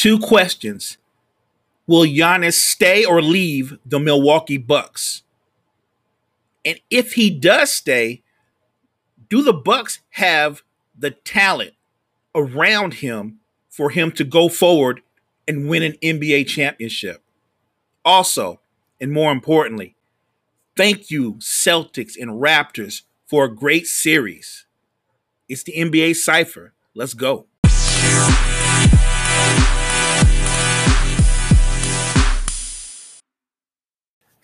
Two questions. Will Giannis stay or leave the Milwaukee Bucks? And if he does stay, do the Bucks have the talent around him for him to go forward and win an NBA championship? Also, and more importantly, thank you, Celtics and Raptors, for a great series. It's the NBA Cypher. Let's go.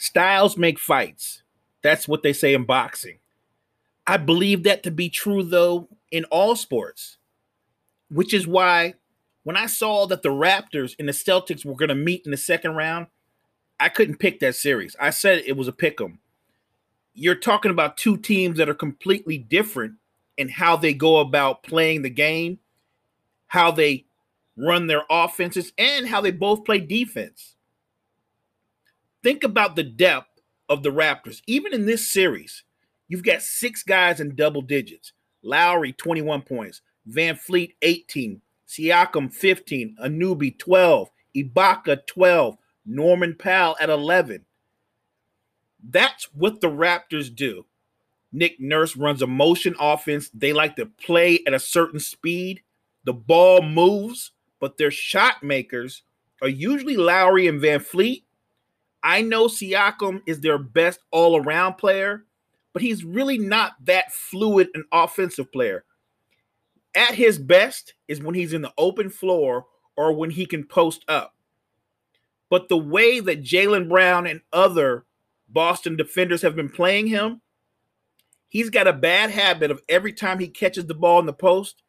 Styles make fights. That's what they say in boxing. I believe that to be true, though, in all sports, which is why when I saw that the Raptors and the Celtics were going to meet in the second round, I couldn't pick that series. I said it was a pick 'em. You're talking about two teams that are completely different in how they go about playing the game, how they run their offenses, and how they both play defense. Think about the depth of the Raptors. Even in this series, you've got six guys in double digits. Lowry, 21 points. VanVleet, 18. Siakam, 15. Anunoby, 12. Ibaka, 12. Norman Powell at 11. That's what the Raptors do. Nick Nurse runs a motion offense. They like to play at a certain speed. The ball moves, but their shot makers are usually Lowry and VanVleet I know Siakam is their best all around player, but he's really not that fluid and offensive player. At his best is when he's in the open floor or when he can post up. But the way that Jaylen Brown and other Boston defenders have been playing him, he's got a bad habit of every time he catches the ball in the post,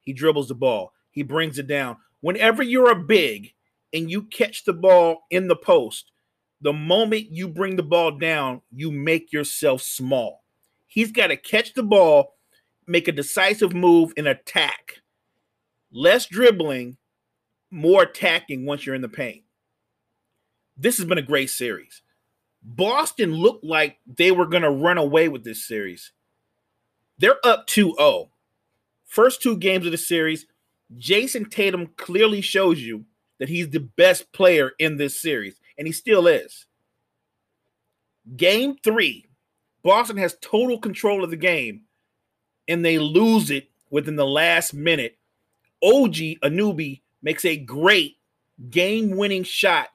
he dribbles the ball, he brings it down. Whenever you're a big and you catch the ball in the post, the moment you bring the ball down, you make yourself small. He's got to catch the ball, make a decisive move, and attack. Less dribbling, more attacking once you're in the paint. This has been a great series. Boston looked like they were going to run away with this series. They're up 2 0. First two games of the series, Jayson Tatum clearly shows you that he's the best player in this series and he still is. Game three, Boston has total control of the game, and they lose it within the last minute. OG Anunoby makes a great game winning shot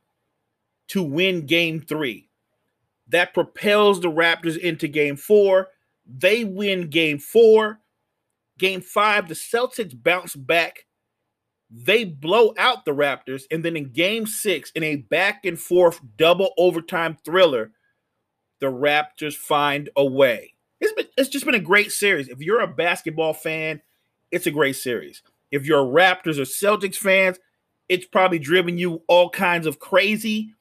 to win game three. That propels the Raptors into game four. They win game four. Game five, the Celtics bounce back they blow out the Raptors, and then in game six, in a back and forth double overtime thriller, the Raptors find a way. It's, been, it's just been a great series. If you're a basketball fan, it's a great series. If you're Raptors or Celtics fans, it's probably driven you all kinds of crazy.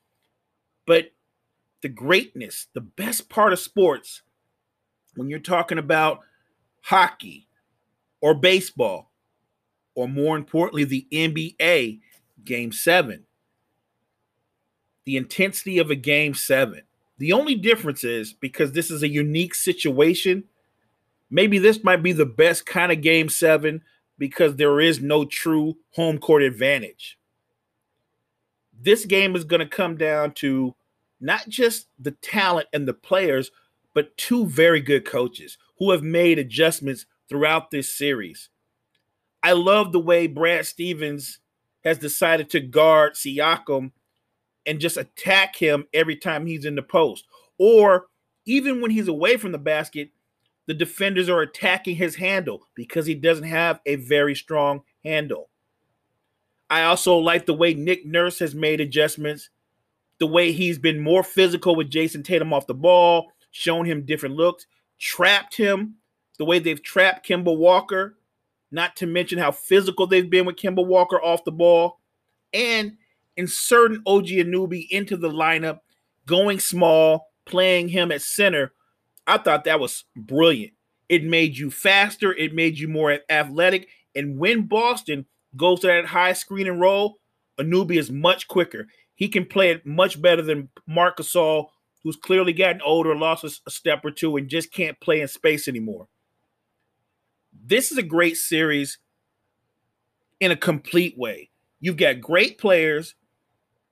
But the greatness, the best part of sports, when you're talking about hockey or baseball, or more importantly, the NBA game seven. The intensity of a game seven. The only difference is because this is a unique situation, maybe this might be the best kind of game seven because there is no true home court advantage. This game is going to come down to not just the talent and the players, but two very good coaches who have made adjustments throughout this series. I love the way Brad Stevens has decided to guard Siakam and just attack him every time he's in the post. Or even when he's away from the basket, the defenders are attacking his handle because he doesn't have a very strong handle. I also like the way Nick Nurse has made adjustments, the way he's been more physical with Jayson Tatum off the ball, shown him different looks, trapped him, the way they've trapped Kemba Walker not to mention how physical they've been with Kemba Walker off the ball, and inserting OG Anunoby into the lineup, going small, playing him at center. I thought that was brilliant. It made you faster, it made you more athletic. And when Boston goes to that high screen and roll, Anunoby is much quicker. He can play it much better than Marc Gasol, who's clearly gotten older, lost a step or two, and just can't play in space anymore this is a great series in a complete way. You've got great players,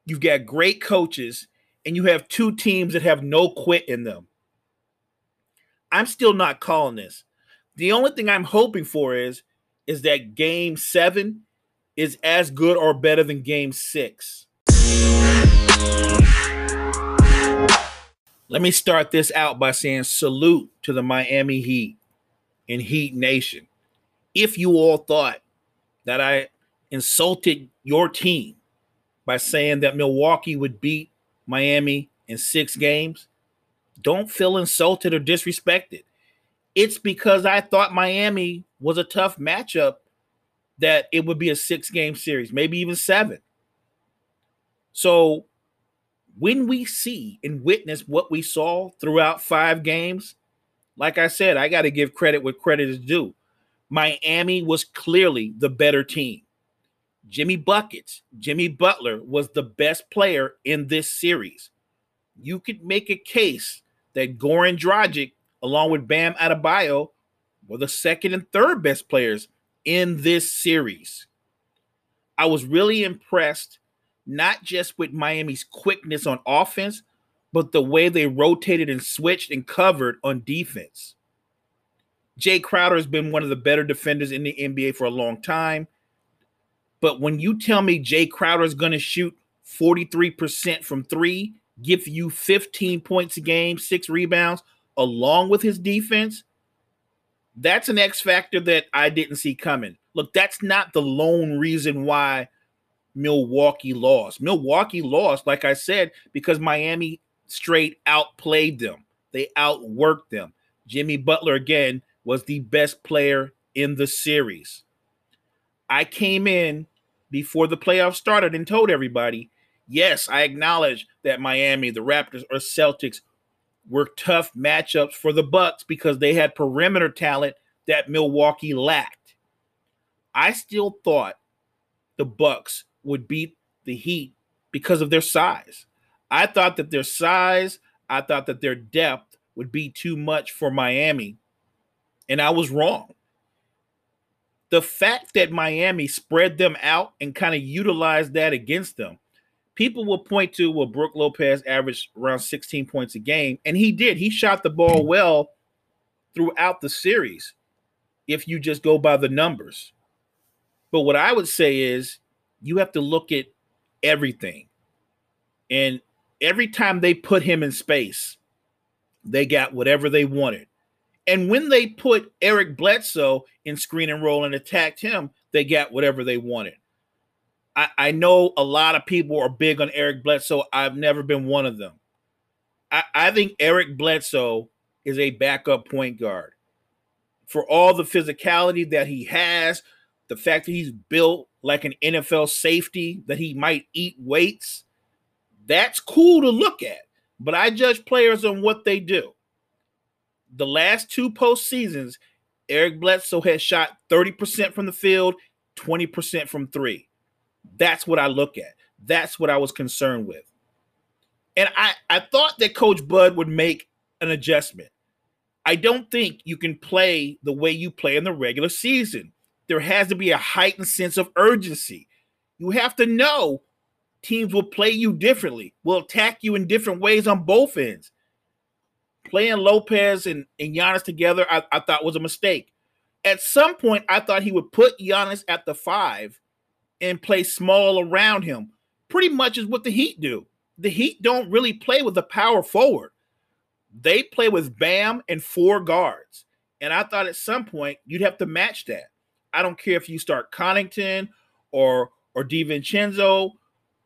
you've got great coaches, and you have two teams that have no quit in them. I'm still not calling this. The only thing I'm hoping for is is that game 7 is as good or better than game 6. Let me start this out by saying salute to the Miami Heat and Heat Nation. If you all thought that I insulted your team by saying that Milwaukee would beat Miami in six games, don't feel insulted or disrespected. It's because I thought Miami was a tough matchup that it would be a six game series, maybe even seven. So when we see and witness what we saw throughout five games, like I said, I got to give credit where credit is due. Miami was clearly the better team. Jimmy Buckets, Jimmy Butler was the best player in this series. You could make a case that Goran Dragic, along with Bam Adebayo, were the second and third best players in this series. I was really impressed, not just with Miami's quickness on offense, but the way they rotated and switched and covered on defense. Jay Crowder has been one of the better defenders in the NBA for a long time. But when you tell me Jay Crowder is going to shoot 43% from three, give you 15 points a game, six rebounds, along with his defense, that's an X factor that I didn't see coming. Look, that's not the lone reason why Milwaukee lost. Milwaukee lost, like I said, because Miami straight outplayed them. They outworked them. Jimmy Butler, again, was the best player in the series. I came in before the playoffs started and told everybody, yes, I acknowledge that Miami, the Raptors, or Celtics were tough matchups for the Bucks because they had perimeter talent that Milwaukee lacked. I still thought the Bucks would beat the Heat because of their size. I thought that their size, I thought that their depth would be too much for Miami and I was wrong. The fact that Miami spread them out and kind of utilized that against them, people will point to well, Brook Lopez averaged around 16 points a game, and he did. He shot the ball mm-hmm. well throughout the series if you just go by the numbers. But what I would say is you have to look at everything. And every time they put him in space, they got whatever they wanted. And when they put Eric Bledsoe in screen and roll and attacked him, they got whatever they wanted. I, I know a lot of people are big on Eric Bledsoe. I've never been one of them. I, I think Eric Bledsoe is a backup point guard. For all the physicality that he has, the fact that he's built like an NFL safety, that he might eat weights, that's cool to look at. But I judge players on what they do the last two postseasons, Eric Bledsoe has shot 30% from the field, 20% from three. That's what I look at. That's what I was concerned with. And I, I thought that Coach Bud would make an adjustment. I don't think you can play the way you play in the regular season. There has to be a heightened sense of urgency. You have to know teams will play you differently, will attack you in different ways on both ends playing Lopez and, and Giannis together, I, I thought was a mistake. At some point, I thought he would put Giannis at the five and play small around him. Pretty much is what the Heat do. The Heat don't really play with a power forward. They play with Bam and four guards. And I thought at some point you'd have to match that. I don't care if you start Connaughton or or DiVincenzo,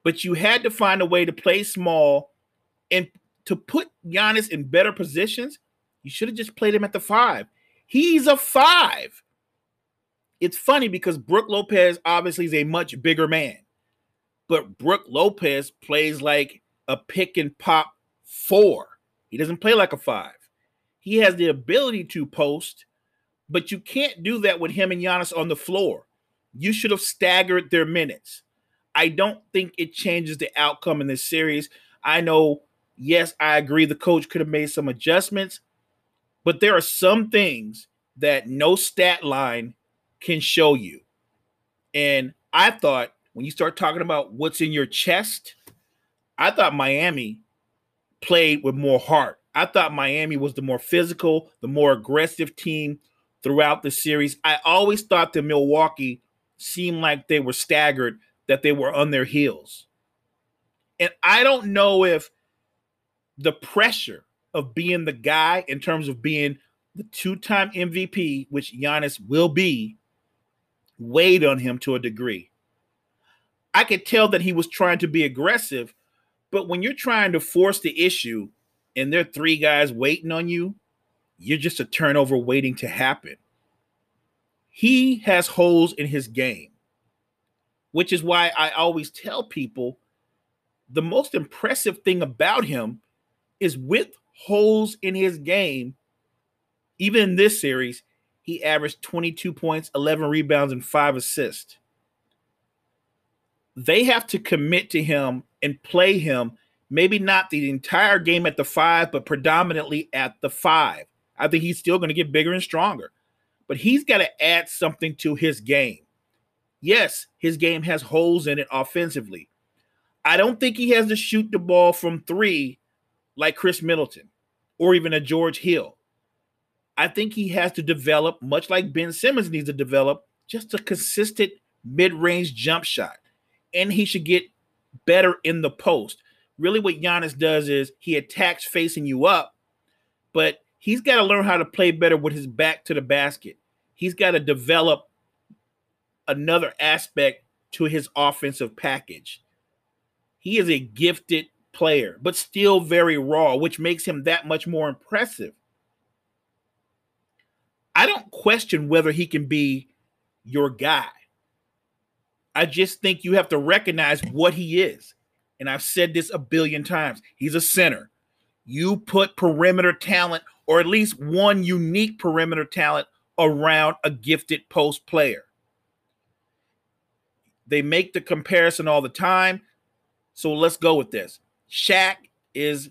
but you had to find a way to play small and to put Giannis in better positions, you should have just played him at the five. He's a five. It's funny because Brook Lopez obviously is a much bigger man, but Brook Lopez plays like a pick and pop four. He doesn't play like a five. He has the ability to post, but you can't do that with him and Giannis on the floor. You should have staggered their minutes. I don't think it changes the outcome in this series. I know yes, I agree the coach could have made some adjustments, but there are some things that no stat line can show you. And I thought when you start talking about what's in your chest, I thought Miami played with more heart. I thought Miami was the more physical, the more aggressive team throughout the series. I always thought that Milwaukee seemed like they were staggered, that they were on their heels. And I don't know if the pressure of being the guy in terms of being the two-time MVP, which Giannis will be, weighed on him to a degree. I could tell that he was trying to be aggressive, but when you're trying to force the issue and there are three guys waiting on you, you're just a turnover waiting to happen. He has holes in his game, which is why I always tell people the most impressive thing about him is with holes in his game. Even in this series, he averaged 22 points, 11 rebounds, and five assists. They have to commit to him and play him, maybe not the entire game at the five, but predominantly at the five. I think he's still going to get bigger and stronger, but he's got to add something to his game. Yes, his game has holes in it offensively. I don't think he has to shoot the ball from three like Khris Middleton or even a George Hill. I think he has to develop, much like Ben Simmons needs to develop, just a consistent mid range jump shot. And he should get better in the post. Really, what Giannis does is he attacks facing you up, but he's got to learn how to play better with his back to the basket. He's got to develop another aspect to his offensive package. He is a gifted player, but still very raw, which makes him that much more impressive. I don't question whether he can be your guy. I just think you have to recognize what he is. And I've said this a billion times. He's a center. You put perimeter talent, or at least one unique perimeter talent, around a gifted post player. They make the comparison all the time. So let's go with this. Shaq is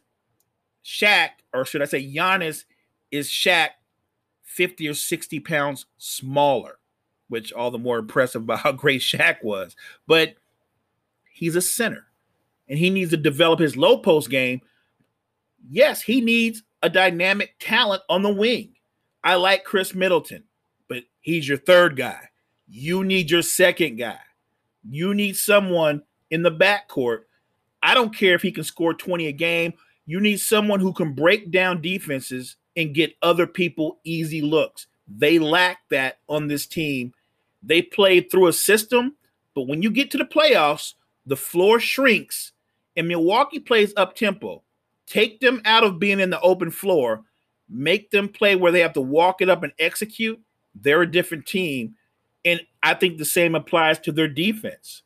Shaq, or should I say Giannis is Shaq 50 or 60 pounds smaller which all the more impressive about how great Shaq was. But he's a center and he needs to develop his low post game. Yes, he needs a dynamic talent on the wing. I like Khris Middleton, but he's your third guy. You need your second guy. You need someone in the backcourt. I don't care if he can score 20 a game. You need someone who can break down defenses and get other people easy looks. They lack that on this team they played through a system, but when you get to the playoffs, the floor shrinks and Milwaukee plays up tempo. Take them out of being in the open floor, make them play where they have to walk it up and execute. They're a different team. And I think the same applies to their defense.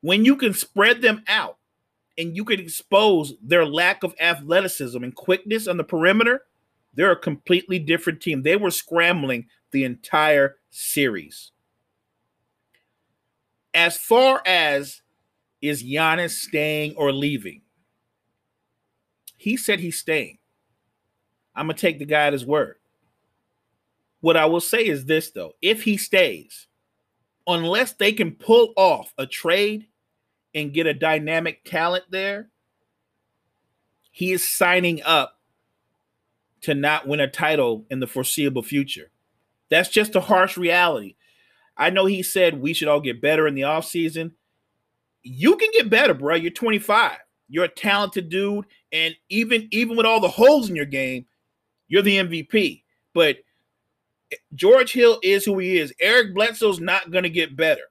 When you can spread them out and you can expose their lack of athleticism and quickness on the perimeter, they're a completely different team. They were scrambling the entire series. As far as is Giannis staying or leaving, he said he's staying. I'm going to take the guy at his word. What I will say is this, though if he stays, unless they can pull off a trade and get a dynamic talent there, he is signing up to not win a title in the foreseeable future. That's just a harsh reality. I know he said we should all get better in the offseason. You can get better, bro. You're 25. You're a talented dude. And even even with all the holes in your game, you're the MVP. But George Hill is who he is. Eric Bledsoe's not going to get better.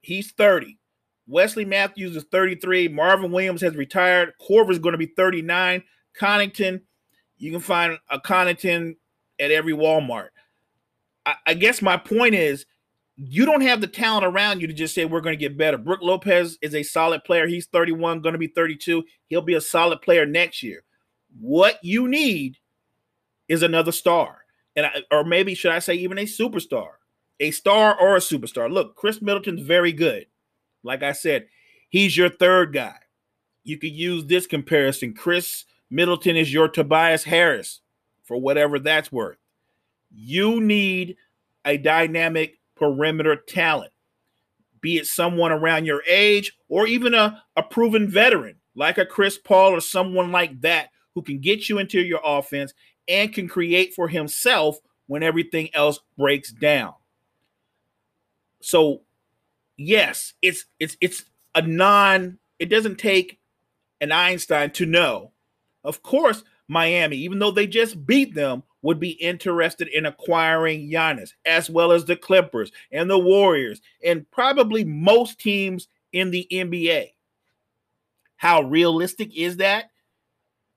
He's 30. Wesley Matthews is 33. Marvin Williams has retired. Korver's going to be 39. Connaughton, you can find a Connaughton at every Walmart. I, I guess my point is you don't have the talent around you to just say we're going to get better. Brook Lopez is a solid player. He's 31, going to be 32. He'll be a solid player next year. What you need is another star. And I, or maybe should I say even a superstar? A star or a superstar. Look, Khris Middleton's very good. Like I said, he's your third guy. You could use this comparison. Khris Middleton is your Tobias Harris for whatever that's worth. You need a dynamic perimeter talent. be it someone around your age or even a, a proven veteran like a Chris Paul or someone like that who can get you into your offense and can create for himself when everything else breaks down. So, yes, it's it's it's a non it doesn't take an Einstein to know. Of course, Miami, even though they just beat them, would be interested in acquiring Giannis, as well as the Clippers and the Warriors, and probably most teams in the NBA. How realistic is that?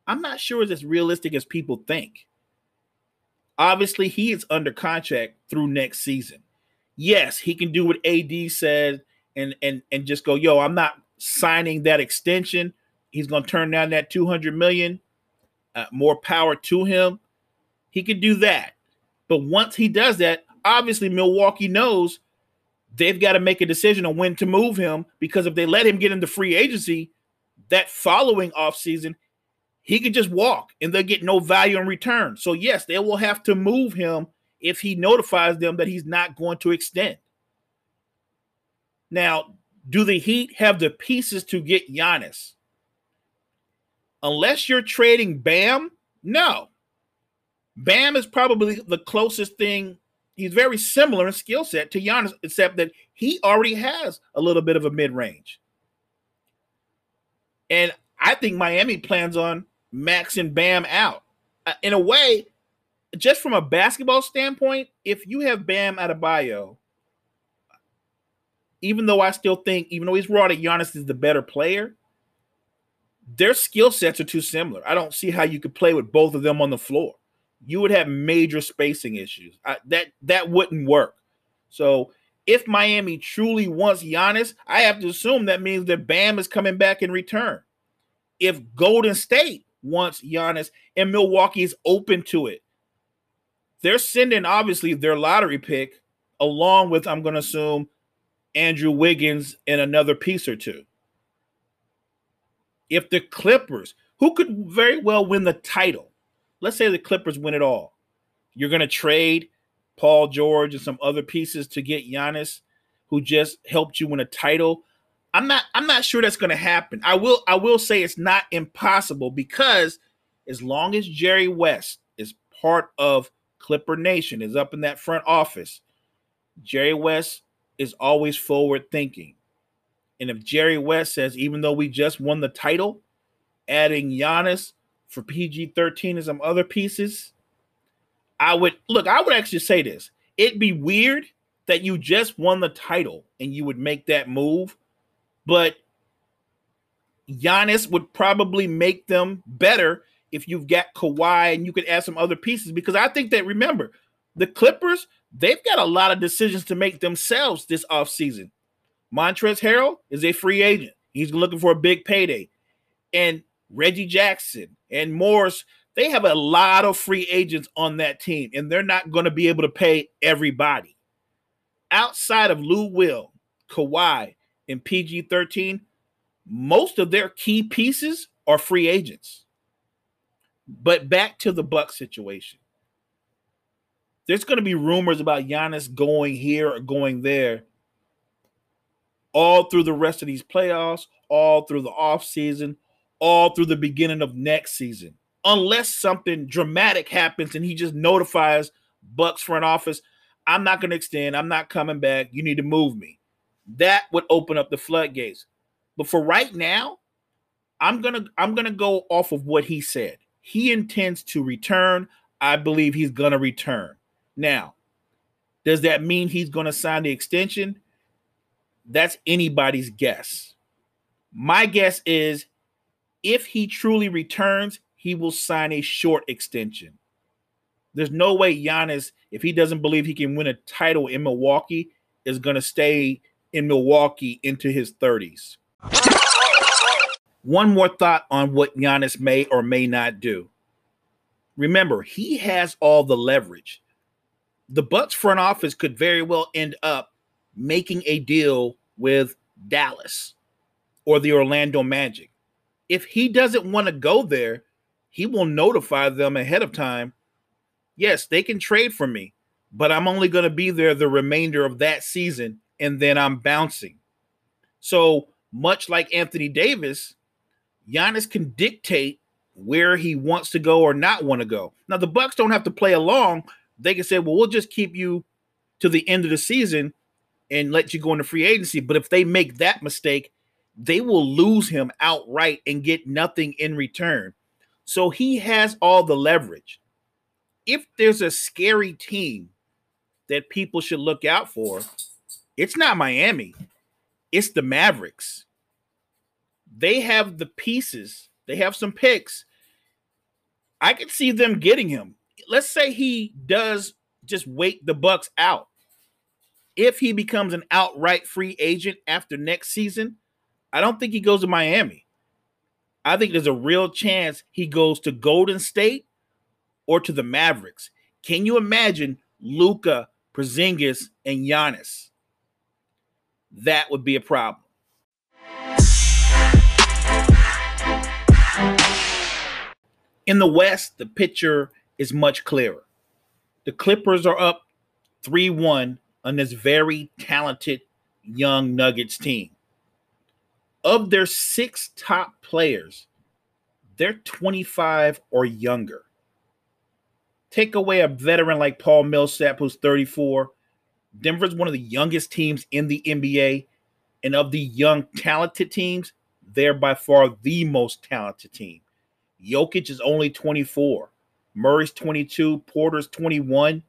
I'm not sure it's as realistic as people think. Obviously, he is under contract through next season. Yes, he can do what AD said and and and just go, yo, I'm not signing that extension. He's going to turn down that 200 million. Uh, more power to him. He can do that. But once he does that, obviously Milwaukee knows they've got to make a decision on when to move him because if they let him get into free agency that following offseason, he could just walk and they'll get no value in return. So, yes, they will have to move him if he notifies them that he's not going to extend. Now, do the Heat have the pieces to get Giannis? Unless you're trading Bam, no. Bam is probably the closest thing. He's very similar in skill set to Giannis, except that he already has a little bit of a mid range. And I think Miami plans on maxing Bam out. Uh, in a way, just from a basketball standpoint, if you have Bam Adebayo, even though I still think, even though he's raw, that Giannis is the better player, their skill sets are too similar. I don't see how you could play with both of them on the floor. You would have major spacing issues. I, that that wouldn't work. So if Miami truly wants Giannis, I have to assume that means that Bam is coming back in return. If Golden State wants Giannis and Milwaukee is open to it, they're sending obviously their lottery pick along with, I'm going to assume, Andrew Wiggins and another piece or two. If the Clippers, who could very well win the title, let's say the Clippers win it all, you're going to trade Paul George and some other pieces to get Giannis, who just helped you win a title. I'm not. I'm not sure that's going to happen. I will. I will say it's not impossible because as long as Jerry West is part of Clipper Nation, is up in that front office, Jerry West is always forward thinking. And if Jerry West says, even though we just won the title, adding Giannis for PG 13 and some other pieces, I would look, I would actually say this. It'd be weird that you just won the title and you would make that move, but Giannis would probably make them better if you've got Kawhi and you could add some other pieces. Because I think that remember, the Clippers, they've got a lot of decisions to make themselves this offseason. Montrezl Harrell is a free agent. He's looking for a big payday. And Reggie Jackson and Morris, they have a lot of free agents on that team, and they're not going to be able to pay everybody. Outside of Lou Will, Kawhi, and PG 13, most of their key pieces are free agents. But back to the Buck situation. There's going to be rumors about Giannis going here or going there all through the rest of these playoffs, all through the offseason, all through the beginning of next season unless something dramatic happens and he just notifies Bucks front office, I'm not going to extend. I'm not coming back. You need to move me. That would open up the floodgates. But for right now, I'm to I'm to go off of what he said. He intends to return. I believe he's to return. Now, does that mean he's to sign the extension? That's anybody's guess. My guess is if he truly returns, he will sign a short extension. There's no way Giannis, if he doesn't believe he can win a title in Milwaukee, is going to stay in Milwaukee into his 30s. One more thought on what Giannis may or may not do. Remember, he has all the leverage. The Bucks front office could very well end up making a deal with Dallas or the Orlando Magic. If he doesn't want to go there, he will notify them ahead of time. Yes, they can trade for me, but I'm only going to be there the remainder of that season and then I'm bouncing. So much like Anthony Davis, Giannis can dictate where he wants to go or not want to go. Now the Bucks don't have to play along. They can say, "Well, we'll just keep you to the end of the season and let you go into free agency." But if they make that mistake, they will lose him outright and get nothing in return. So he has all the leverage. If there's a scary team that people should look out for, it's not Miami. It's the Mavericks. They have the pieces. They have some picks I could see them getting him. Let's say he does just wait the Bucks out. If he becomes an outright free agent after next season, I don't think he goes to Miami. I think there's a real chance he goes to Golden State or to the Mavericks. Can you imagine Luka, Porzingis, and Giannis? That would be a problem. In the West, the picture is much clearer. The Clippers are up 3 1 on this very talented young Nuggets team. Of their six top players, they're 25 or younger. Take away a veteran like Paul Millsap, who's 34. Denver's one of the youngest teams in the NBA. And of the young, talented teams, they're by far the most talented team. Jokic is only 24. Murray's 22. Porter's 21.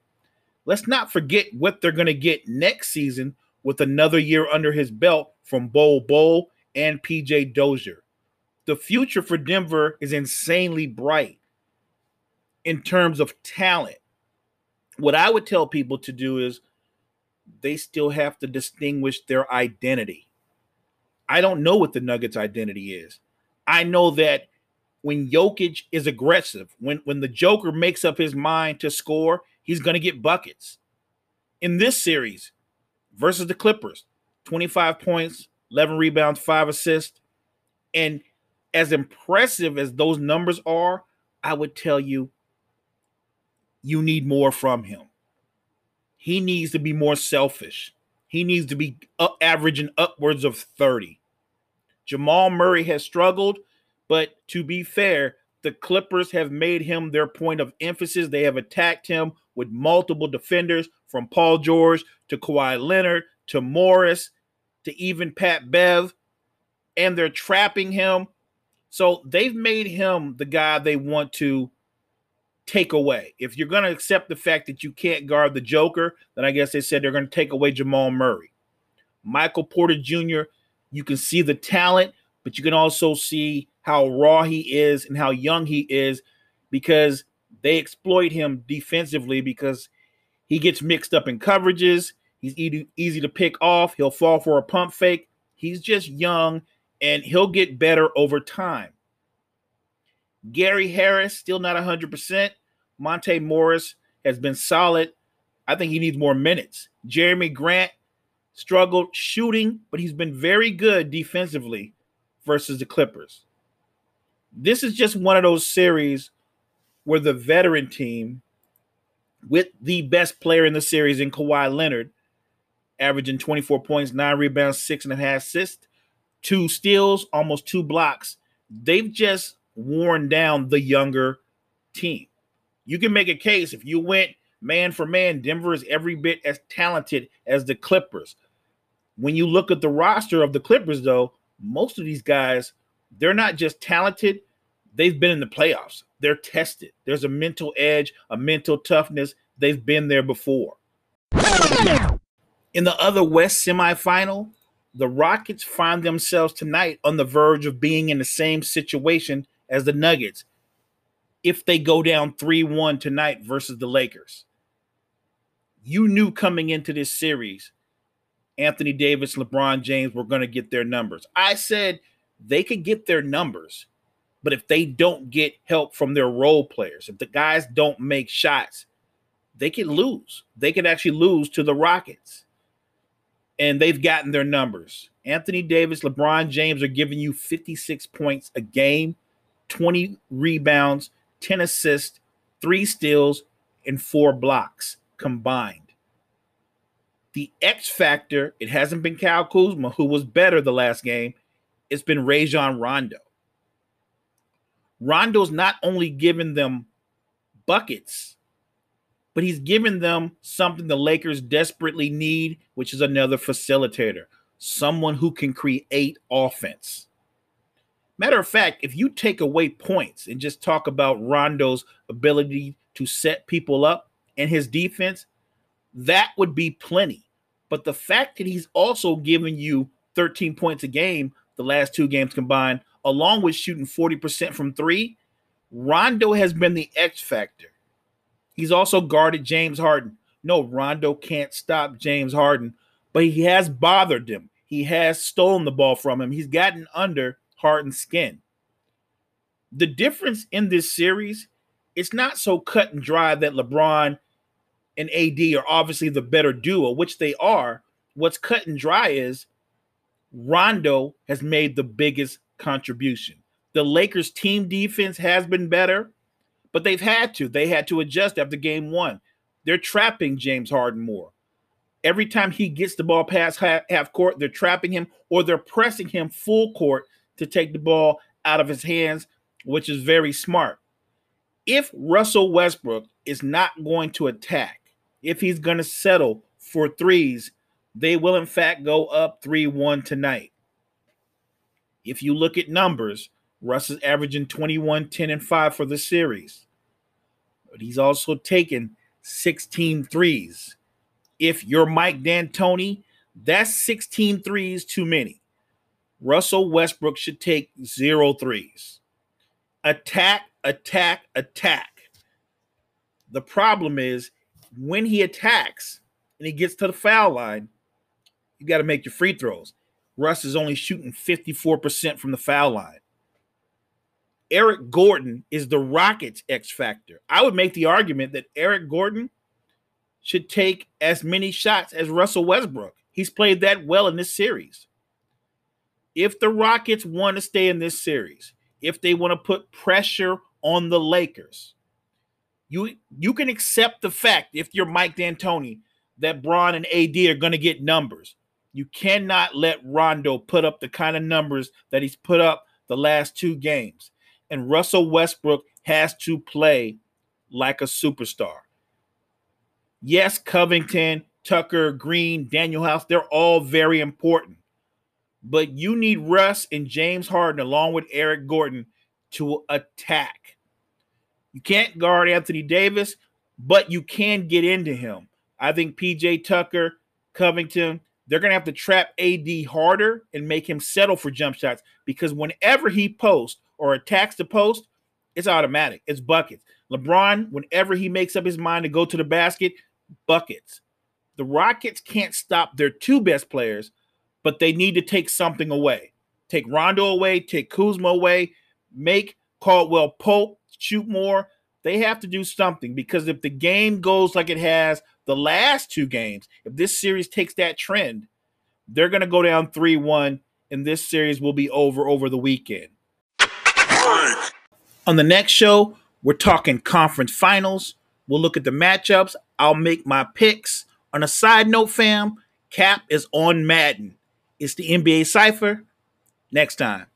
Let's not forget what they're going to get next season with another year under his belt from Bol Bol and PJ Dozier. The future for Denver is insanely bright in terms of talent. What I would tell people to do is they still have to distinguish their identity. I don't know what the Nuggets' identity is. I know that when Jokic is aggressive, when when the Joker makes up his mind to score, he's going to get buckets. In this series versus the Clippers, 25 points, 11 rebounds, 5 assists, and as impressive as those numbers are, I would tell you you need more from him. He needs to be more selfish. He needs to be up, averaging upwards of 30. Jamal Murray has struggled, but to be fair, the Clippers have made him their point of emphasis. They have attacked him with multiple defenders from Paul George to Kawhi Leonard to Morris to even Pat Bev, and they're trapping him. So they've made him the guy they want to take away. If you're going to accept the fact that you can't guard the Joker, then I guess they said they're going to take away Jamal Murray. Michael Porter Jr., you can see the talent, but you can also see how raw he is and how young he is because they exploit him defensively because he gets mixed up in coverages. He's easy, to pick off. He'll fall for a pump fake. He's just young and he'll get better over time. Gary Harris, still not 100%. Monte Morris has been solid. I think he needs more minutes. Jerami Grant struggled shooting, but he's been very good defensively versus the Clippers this is just one of those series where the veteran team with the best player in the series in Kawhi Leonard, averaging 24 points, nine rebounds, six and a half assists, two steals, almost two blocks. They've just worn down the younger team. You can make a case if you went man for man, Denver is every bit as talented as the Clippers. When you look at the roster of the Clippers, though, most of these guys they're not just talented, they've been in the playoffs. They're tested. There's a mental edge, a mental toughness. They've been there before. In the other West semifinal, the Rockets find themselves tonight on the verge of being in the same situation as the Nuggets if they go down 3 1 tonight versus the Lakers. You knew coming into this series, Anthony Davis, LeBron James were going to get their numbers. I said they could get their numbers, but if they don't get help from their role players, if the guys don't make shots, they can lose. They can actually lose to the Rockets. And they've gotten their numbers. Anthony Davis, LeBron James are giving you 56 points a game, 20 rebounds, 10 assists, three steals, and four blocks combined. The X factor, it hasn't been Kyle Kuzma, who was better the last game. It's been Rajon Rondo. Rondo's not only giving them buckets, but he's given them something the Lakers desperately need, which is another facilitator, someone who can create offense. Matter of fact, if you take away points and just talk about Rondo's ability to set people up and his defense, that would be plenty. But the fact that he's also given you 13 points a game, the last two games combined, along with shooting 40% from three, Rondo has been the X factor. He's also guarded James Harden. No, Rondo can't stop James Harden, but he has bothered him. He has stolen the ball from him. He's gotten under Harden's skin. The difference in this series, it's not so cut and dry that LeBron and AD are obviously the better duo, which they are. What's cut and dry is Rondo has made the biggest contribution. The Lakers' team defense has been better but they've had to. They had to adjust after game one. They're trapping James Harden more. Every time he gets the ball past half court, they're trapping him or they're pressing him full court to take the ball out of his hands, which is very smart. If Russell Westbrook is not going to attack, if he's going to settle for threes, they will in fact go up 3 1 tonight. If you look at numbers, Russ is averaging 21, 10, and 5 for the series. But he's also taken 16 threes. If you're Mike D'Antoni, that's 16 threes too many. Russell Westbrook should take zero threes. Attack, attack, attack. The problem is when he attacks and he gets to the foul line, you got to make your free throws. Russ is only shooting 54% from the foul line. Eric Gordon is the Rockets X factor. I would make the argument that Eric Gordon should take as many shots as Russell Westbrook. He's played that well in this series. If the Rockets want to stay in this series, if they want to put pressure on the Lakers, you you can accept the fact if you're Mike D'Antoni that Bron and AD are going to get numbers. You cannot let Rondo put up the kind of numbers that he's put up the last two games and Russell Westbrook has to play like a superstar. Yes, Covington, Tucker, Green, Danuel House, they're all very important. But you need Russ and James Harden along with Eric Gordon to attack. You can't guard Anthony Davis, but you can get into him. I think PJ Tucker, Covington, they're going to have to trap AD harder and make him settle for jump shots because whenever he posts or attacks the post, it's automatic. It's buckets. LeBron, whenever he makes up his mind to go to the basket, buckets. The Rockets can't stop their two best players, but they need to take something away. Take Rondo away, take Kuzma away, make Caldwell Pope shoot more. They have to do something because if the game goes like it has the last two games, if this series takes that trend, they're going to go down 3 1, and this series will be over over the weekend. On the next show, we're talking conference finals. We'll look at the matchups. I'll make my picks. On a side note, fam, Cap is on Madden. It's the NBA Cypher. Next time.